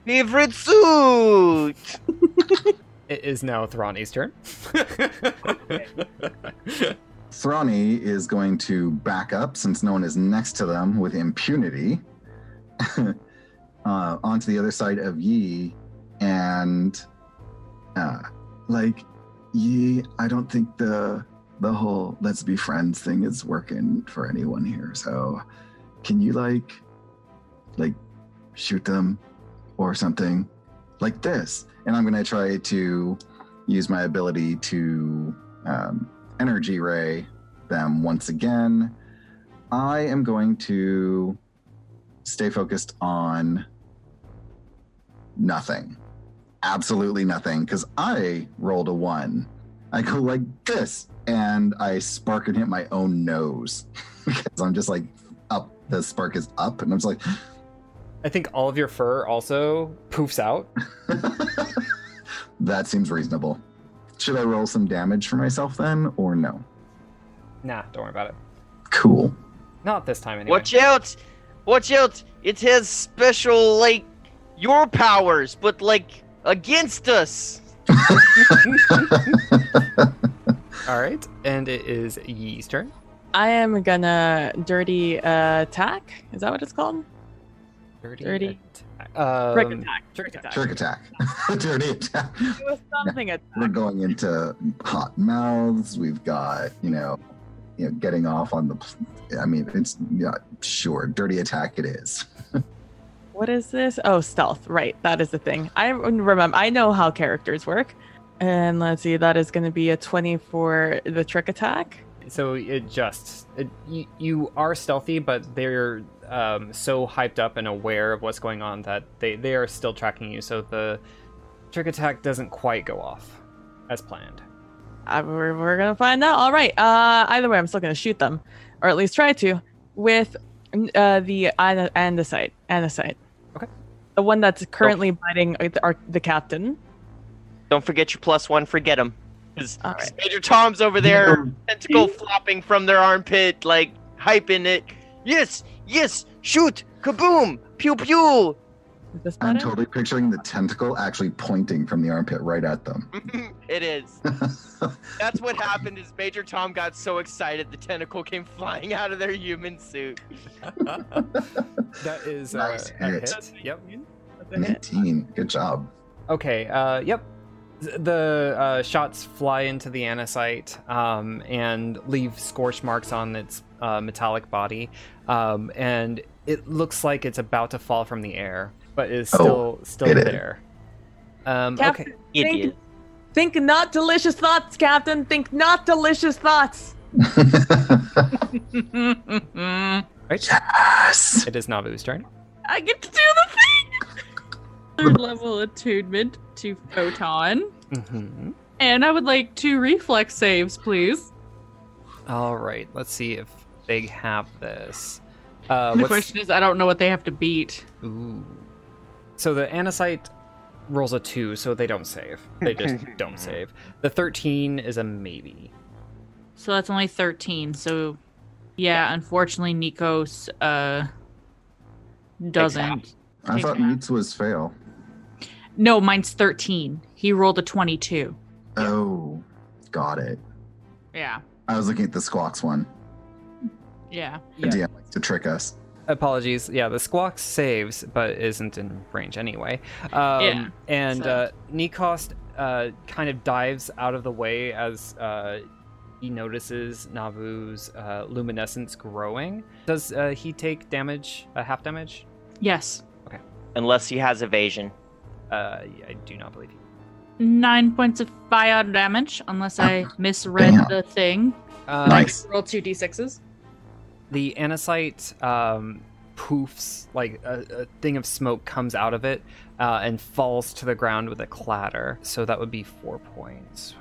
favorite suit. it is now Thrani's turn. Thrani is going to back up since no one is next to them with impunity uh, onto the other side of Yi and uh, like Yi, I don't think the the whole let's be friends thing is working for anyone here. So can you like like shoot them or something like this? And I'm gonna try to use my ability to um, energy ray them once again. I am going to stay focused on nothing. Absolutely nothing. Because I rolled a one. I go like this and I spark and hit my own nose. because I'm just like up. The spark is up. And I'm just like, I think all of your fur also poofs out. that seems reasonable. Should I roll some damage for myself then, or no? Nah, don't worry about it. Cool. Not this time anyway. Watch out! Watch out! It has special, like, your powers, but, like, against us. All right, and it is Yi's turn. I am gonna dirty uh, attack. Is that what it's called? Dirty. Dirty. attack. Um, Trick attack. trick Trick attack. Trick attack. Dirty attack. It was something We're going into hot mouths. We've got, you know, you know, getting off on the. I mean, it's yeah, sure. Dirty attack. It is. What is this? Oh, stealth. Right, that is the thing. I remember. I know how characters work. And let's see, that is going to be a twenty for the trick attack. So it just it, you, you are stealthy, but they're um, so hyped up and aware of what's going on that they they are still tracking you. So the trick attack doesn't quite go off as planned. Uh, we're, we're gonna find out. All right. Uh, either way, I'm still gonna shoot them, or at least try to, with uh, the anacite. Anacite. Okay. The one that's currently biting uh, the, our, the captain. Don't forget your plus one, forget him. Because All right. Major Tom's over there, tentacle flopping from their armpit, like, hyping it. Yes, yes, shoot, kaboom, pew pew. I'm better? totally picturing the tentacle actually pointing from the armpit right at them. it is. That's what happened is Major Tom got so excited the tentacle came flying out of their human suit. That is uh, Nice a hit. hit. Yep. That's a hit. Good job. Okay. Uh, yep. Th- The uh, shots fly into the anacite um, and leave scorch marks on its uh, metallic body, um, and it looks like it's about to fall from the air, but is Oh, still still there. Um, Captain, okay. It Thank- Think not delicious thoughts, Captain. Think not delicious thoughts. Right. yes. It is Navu's turn. I get to do the thing. Third level attunement to photon, hmm and I would like two reflex saves, please. All right. Let's see if they have this. Uh, the question is, I don't know what they have to beat. Ooh. So the anacite rolls a two, so they don't save. They just don't save. The thirteen is a maybe. So that's only thirteen. So, yeah, unfortunately, Nikos uh doesn't. I thought that. meats was fail. No, mine's thirteen. He rolled a twenty-two. Oh, got it. Yeah, I was looking at the squawks one. yeah. The DM likes to trick us. Apologies. Yeah, the squawk saves, but isn't in range anyway. Um, Yeah, And so- uh, Nikost uh, kind of dives out of the way as uh, he notices Navu's uh, luminescence growing. Does uh, he take damage, uh, half damage? Yes. Okay. Unless he has evasion. Uh, I do not believe you. Nine points of fire damage, unless I misread Damn. the thing. Uh, Nice. Roll two d6s. the anacite um, poofs like a, a thing of smoke comes out of it uh, and falls to the ground with a clatter so that would be four points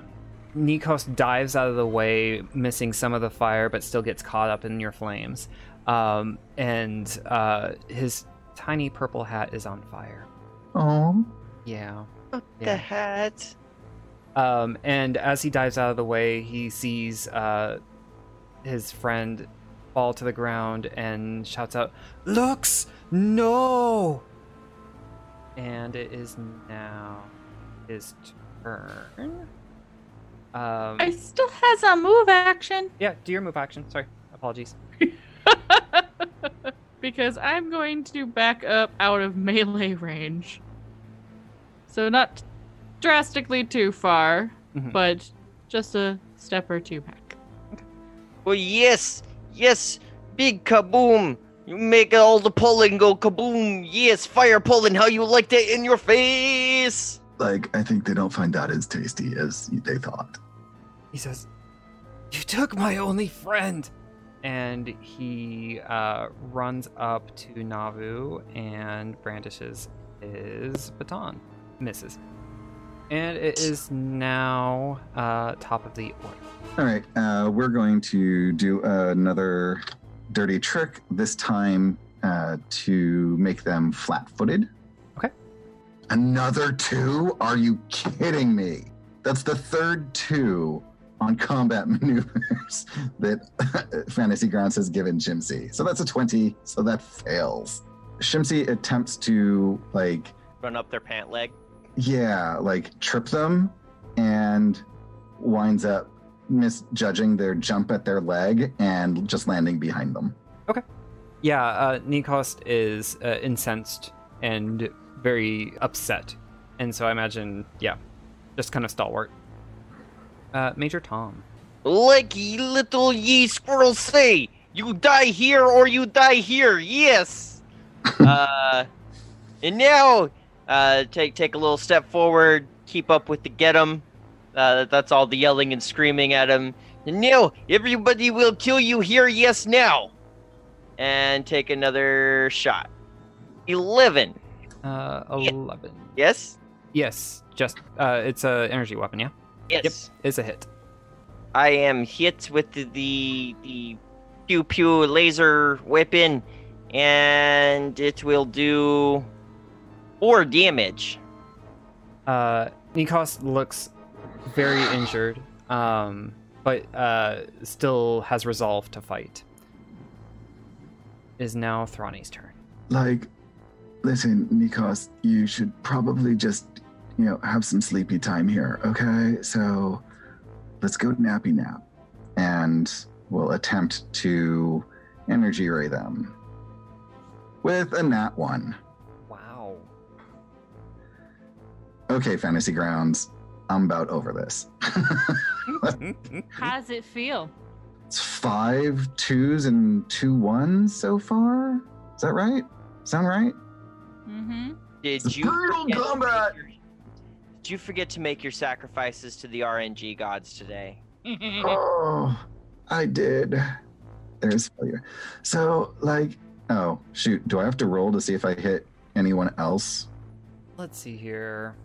nikos dives out of the way missing some of the fire but still gets caught up in your flames um, and uh, his tiny purple hat is on fire Oh, yeah What Yeah. the hat? Um, and as he dives out of the way, he sees uh, his friend fall to the ground and shouts out, "Looks, no!" And it is now his turn. Um, I still has a move action yeah, do your move action. Sorry, apologies. because I'm going to back up out of melee range. So not drastically too far, Mhm. but just a step or two back. Well, yes, yes, big kaboom. You make all the pulling go kaboom. Yes, fire pulling. How you like that in your face? like I think they don't find that as tasty as they thought. He says, "You took my only friend. and he uh, runs up to Navu and brandishes his baton. Misses. And it is now uh, top of the order. All right, uh, we're going to do another dirty trick, this time uh, to make them flat footed. Okay. Another two? Are you kidding me? That's the third two on combat maneuvers that Fantasy Grounds has given Shimsy. So that's a 20, so that fails. Shimsy attempts to, like, Run up their pant leg. Yeah, like trip them and winds up misjudging their jump at their leg and just landing behind them. Okay. Yeah, uh, Nikost is uh, incensed and very upset. And so I imagine, yeah, just kind of stalwart. Uh, Major Tom. Like ye little ye squirrels say, you die here or you die here. Yes. uh, and now, uh, take take a little step forward. Keep up with the get 'em. Uh, that's all the yelling and screaming at him. Now, everybody will kill you here. Yes, now. And take another shot. Eleven. Uh, 11. Yes. Yes, just, uh, it's a energy weapon, yeah? Yes. It's a hit. I am hit with the the, the pew pew laser weapon, and it will do four damage. Uh, Nikos looks very injured, um, but uh, still has resolve to fight. It is now Thrani's turn. Like, listen, Nikos, you should probably just, you know, have some sleepy time here, okay? So let's go nappy nap. And we'll attempt to energy ray them with a nat one. Okay, Fantasy Grounds, I'm about over this. How's it feel? it's five twos and two ones so far. Is that right? Sound right? Mm-hmm. Did It's you brutal forget to combat! make your- Did you forget to make your sacrifices to the RNG gods today? Oh, I did. There's failure. So, like, oh, shoot. Do I have to roll to see if I hit anyone else? Let's see here.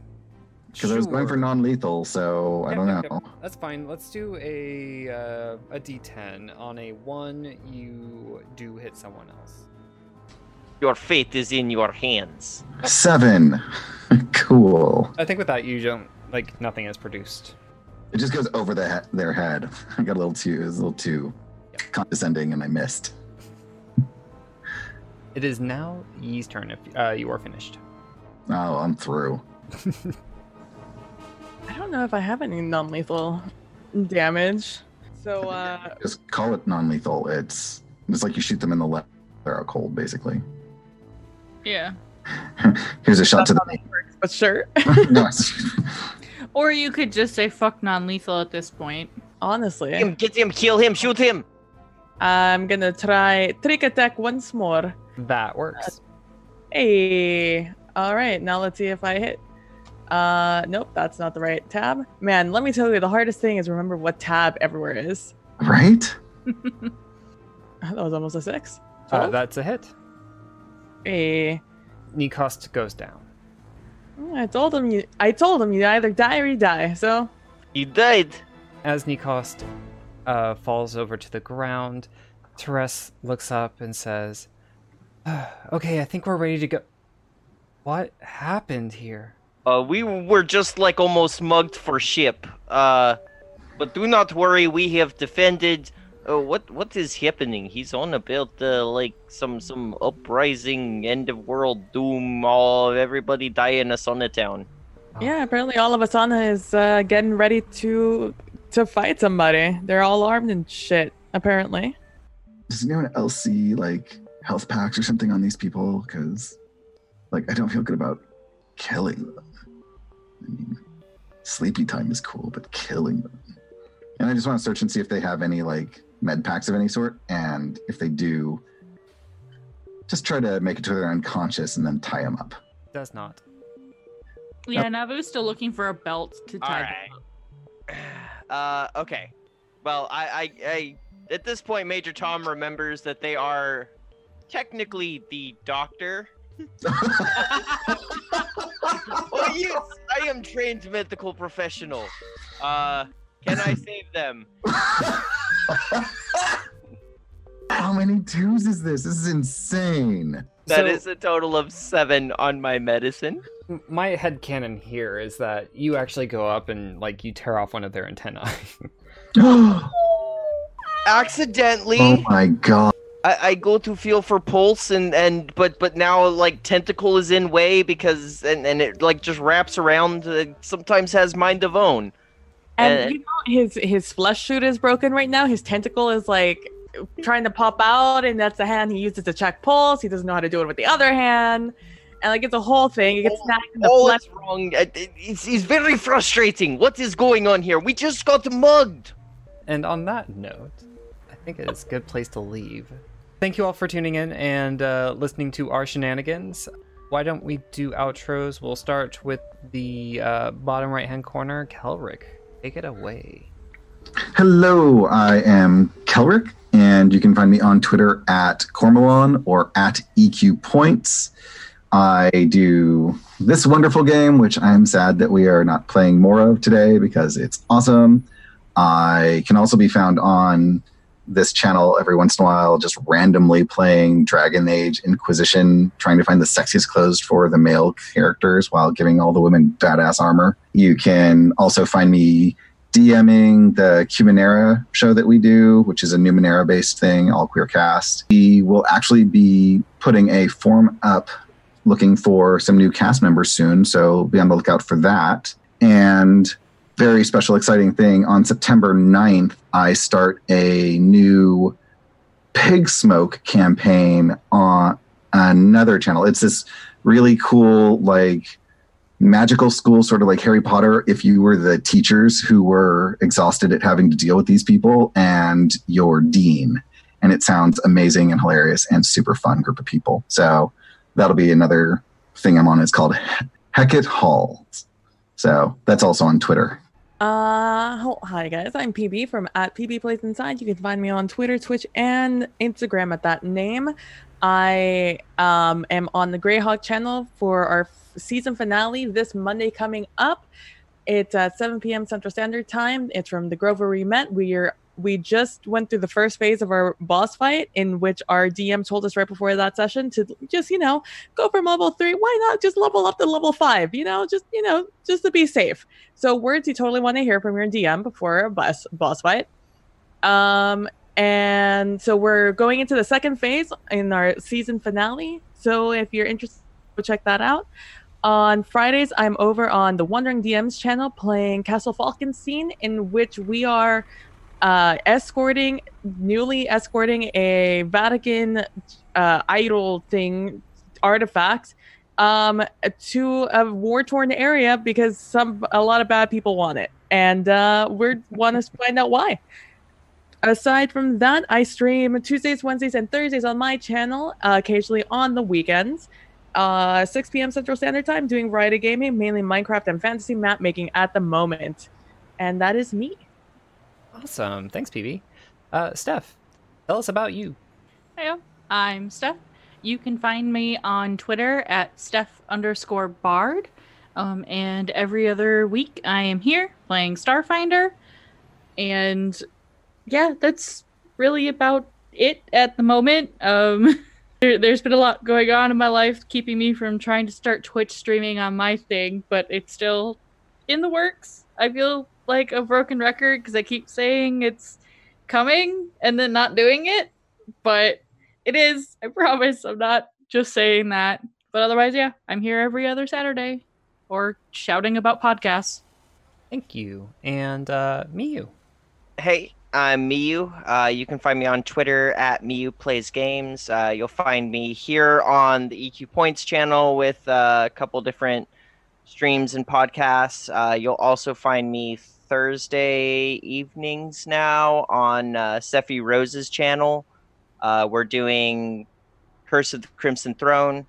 Because I was going for non lethal, so I Yep, don't yep, know. yep. That's fine. Let's do a uh, a D10. On a one, you do hit someone else. Your fate is in your hands. Seven. cool. I think with that, you don't like nothing is produced. It just goes over the he- their head. I got a little too, it was a little too condescending and I missed. It is now Yi's turn if uh, you are finished. Oh, I'm through. I don't know if I have any non-lethal damage. So uh Just call it non lethal. It's it's like you shoot them in the left, they're out cold, basically. Yeah. Here's a shot to the. but sure. no, Or you could just say fuck non-lethal at this point. Honestly. Get him, get him, kill him, shoot him. I'm gonna try trick attack once more. That works. Hey. Alright, now let's see if I hit. Uh nope, that's not the right tab. Man, let me tell you, the hardest thing is remember what tab everywhere is. right? That was almost a six. Uh, that's a hit. Hey. Nikost goes down. I told him you I told him you either die or you die, so He died. As Nikost uh, falls over to the ground, Teres looks up and says, "Okay, I think we're ready to go." What happened here? Uh, we were just like almost mugged for ship. Uh, but do not worry, we have defended. Uh, what what is happening? He's on about uh, like some some uprising, end of world doom. All everybody dying in a sauna town. yeah, apparently all of Asana is uh, getting ready to to fight somebody. They're all armed and shit, apparently. Does anyone else see like health packs or something on these people? Because, like, I don't feel good about killing them. I mean, sleepy time is cool, but killing them. And I just want to search and see if they have any like med packs of any sort. And if they do, just try to make it to their unconscious and then tie them up. Does not. Yeah, Navu's still looking for a belt to tie. Alright. Uh, okay. Well, I, I, I at this point, Major Tom remembers that they are technically the doctor. yes, I am trained medical professional. Uh, can I save them? How many twos is this? This is insane. That So- is a total of seven on my medicine. M- My headcanon here is that you actually go up and like you tear off one of their antennae. oh Accidentally, my god. I, I go to feel for pulse and and but but now like tentacle is in way because and and it like just wraps around. Uh, sometimes has mind of own. And Uh, you know his his flesh suit is broken right now. His tentacle is like trying to pop out, and that's the hand he uses to check pulse. He doesn't know how to do it with the other hand, and like it's a whole thing. He gets Oh, snagged in the All flesh. is wrong. Uh, It's, it's very frustrating. What is going on here? We just got mugged. and on that note, I think it is a good place to leave. Thank you all for tuning in and uh, listening to our shenanigans. Why don't we do outros? We'll start with the uh, bottom right hand corner. Kelrick, take it away. Hello, I am Kelrick, and you can find me on Twitter at Cormelon or at EQ Points. I do this wonderful game, which I'm sad that we are not playing more of today because it's awesome. I can also be found on this channel every once in a while, just randomly playing Dragon Age Inquisition, trying to find the sexiest clothes for the male characters while giving all the women badass armor. You can also find me DMing the Cumanera show that we do, which is a Numenera based thing, all queer cast. We will actually be putting a form up looking for some new cast members soon, so be on the lookout for that. And very special, exciting thing on September 9th, I start a new pig smoke campaign on another channel. It's this really cool, like, magical school, sort of like Harry Potter, if you were the teachers who were exhausted at having to deal with these people and your dean. And it sounds amazing and hilarious and super fun group of people. So that'll be another thing I'm on. It's called Hecate Halls. So that's also on Twitter. Uh, hi guys, I'm PB from at PB Plays Inside. You can find me on Twitter, Twitch, and Instagram at that name. I um, am on the Greyhawk channel for our f- season finale this Monday coming up. It's at 7 p.m. Central Standard Time. It's from the Grover we met. We are we just went through the first phase of our boss fight, in which our DM told us right before that session to just you know go from level three. Why not just level up to level five? You know, just you know, just to be safe. So words you totally want to hear from your DM before a boss boss fight. Um, and so we're going into the second phase in our season finale. So if you're interested, go check that out. On Fridays, I'm over on the Wandering DMs channel playing Castle Falkenstein, in which we are uh, escorting, newly escorting a Vatican uh, idol thing, artifact um, to a war torn area because some a lot of bad people want it, and uh, we want to find out why. Aside from that, I stream Tuesdays, Wednesdays, and Thursdays on my channel, uh, occasionally on the weekends. Uh, 6 p.m. Central Standard Time, doing variety gaming, mainly Minecraft and fantasy map making at the moment. And that is me. Awesome. Thanks, PB. Uh, Steph, tell us about you. Hey, I'm Steph. You can find me on Twitter at Steph underscore Bard. Um, and every other week I am here playing Starfinder. And yeah, that's really about it at the moment. Um, there, there's been a lot going on in my life keeping me from trying to start Twitch streaming on my thing, but it's still in the works. I feel like a broken record because I keep saying it's coming and then not doing it, but it is. I promise. I'm not just saying that. But otherwise, yeah, I'm here every other Saturday or shouting about podcasts. Thank you. And uh, Miyu. Hey, I'm Miyu. Uh, you can find me on Twitter at Miyu Plays Games. Uh, you'll find me here on the EQ Points channel with uh, a couple different streams and podcasts. Uh, you'll also find me Thursday evenings now on uh, Sephi Rose's channel. Uh, we're doing Curse of the Crimson Throne.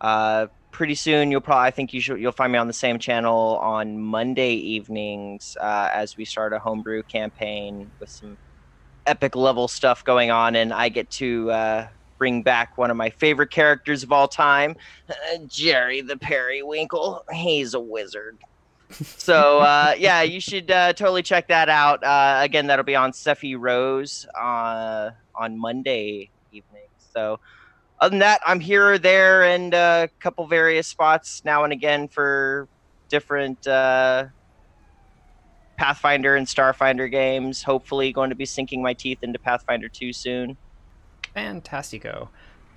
Uh, pretty soon, you'll probably I think you should you'll find me on the same channel on Monday evenings uh, as we start a homebrew campaign with some epic level stuff going on, and I get to uh, bring back one of my favorite characters of all time, Jerry the Periwinkle. He's a wizard. So uh, yeah, you should uh, totally check that out. Uh, again, that'll be on Sephi Rose uh, on Monday evening. So other than that, I'm here or there and a couple various spots now and again for different uh, Pathfinder and Starfinder games. Hopefully, going to be sinking my teeth into Pathfinder 2 soon. Fantastico.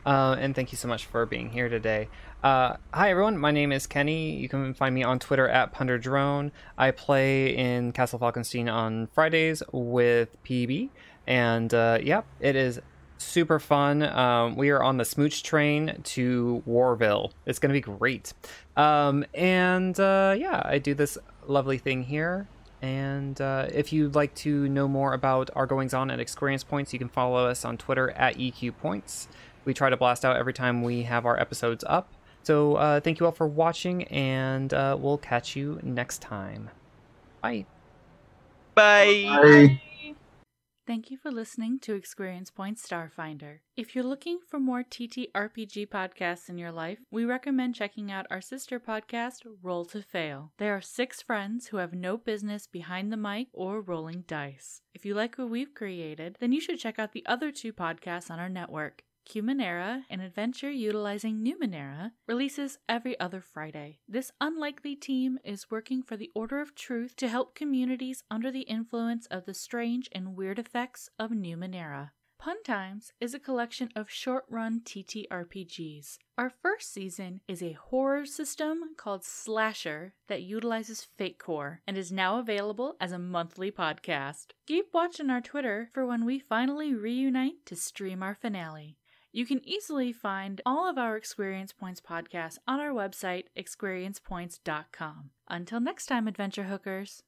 Uh, and thank you so much for being here today. Uh, hi, everyone. My name is Kenny. You can find me on Twitter at PunderDrone. I play in Castle Falkenstein on Fridays with PB. And uh, yeah, it is super fun. Um, we are on the smooch train to Warville. It's going to be great. Um, and uh, yeah, I do this lovely thing here. And uh, if you'd like to know more about our goings on at Experience Points, you can follow us on Twitter at EQ Points. We try to blast out every time we have our episodes up. So uh, thank you all for watching, and uh, we'll catch you next time. Bye. Bye. Bye. Thank you for listening to Experience Point Starfinder. If you're looking for more TTRPG podcasts in your life, we recommend checking out our sister podcast, Roll to Fail. There are six friends who have no business behind the mic or rolling dice. If you like what we've created, then you should check out the other two podcasts on our network. Cumanera, an adventure utilizing Numenera, releases every other Friday. This unlikely team is working for the Order of Truth to help communities under the influence of the strange and weird effects of Numenera. Pun Times is a collection of short run TTRPGs. Our first season is a horror system called Slasher that utilizes Fate Core and is now available as a monthly podcast. Keep watching our Twitter for when we finally reunite to stream our finale. You can easily find all of our Experience Points podcasts on our website, experiencepoints.com. Until next time, adventure hookers.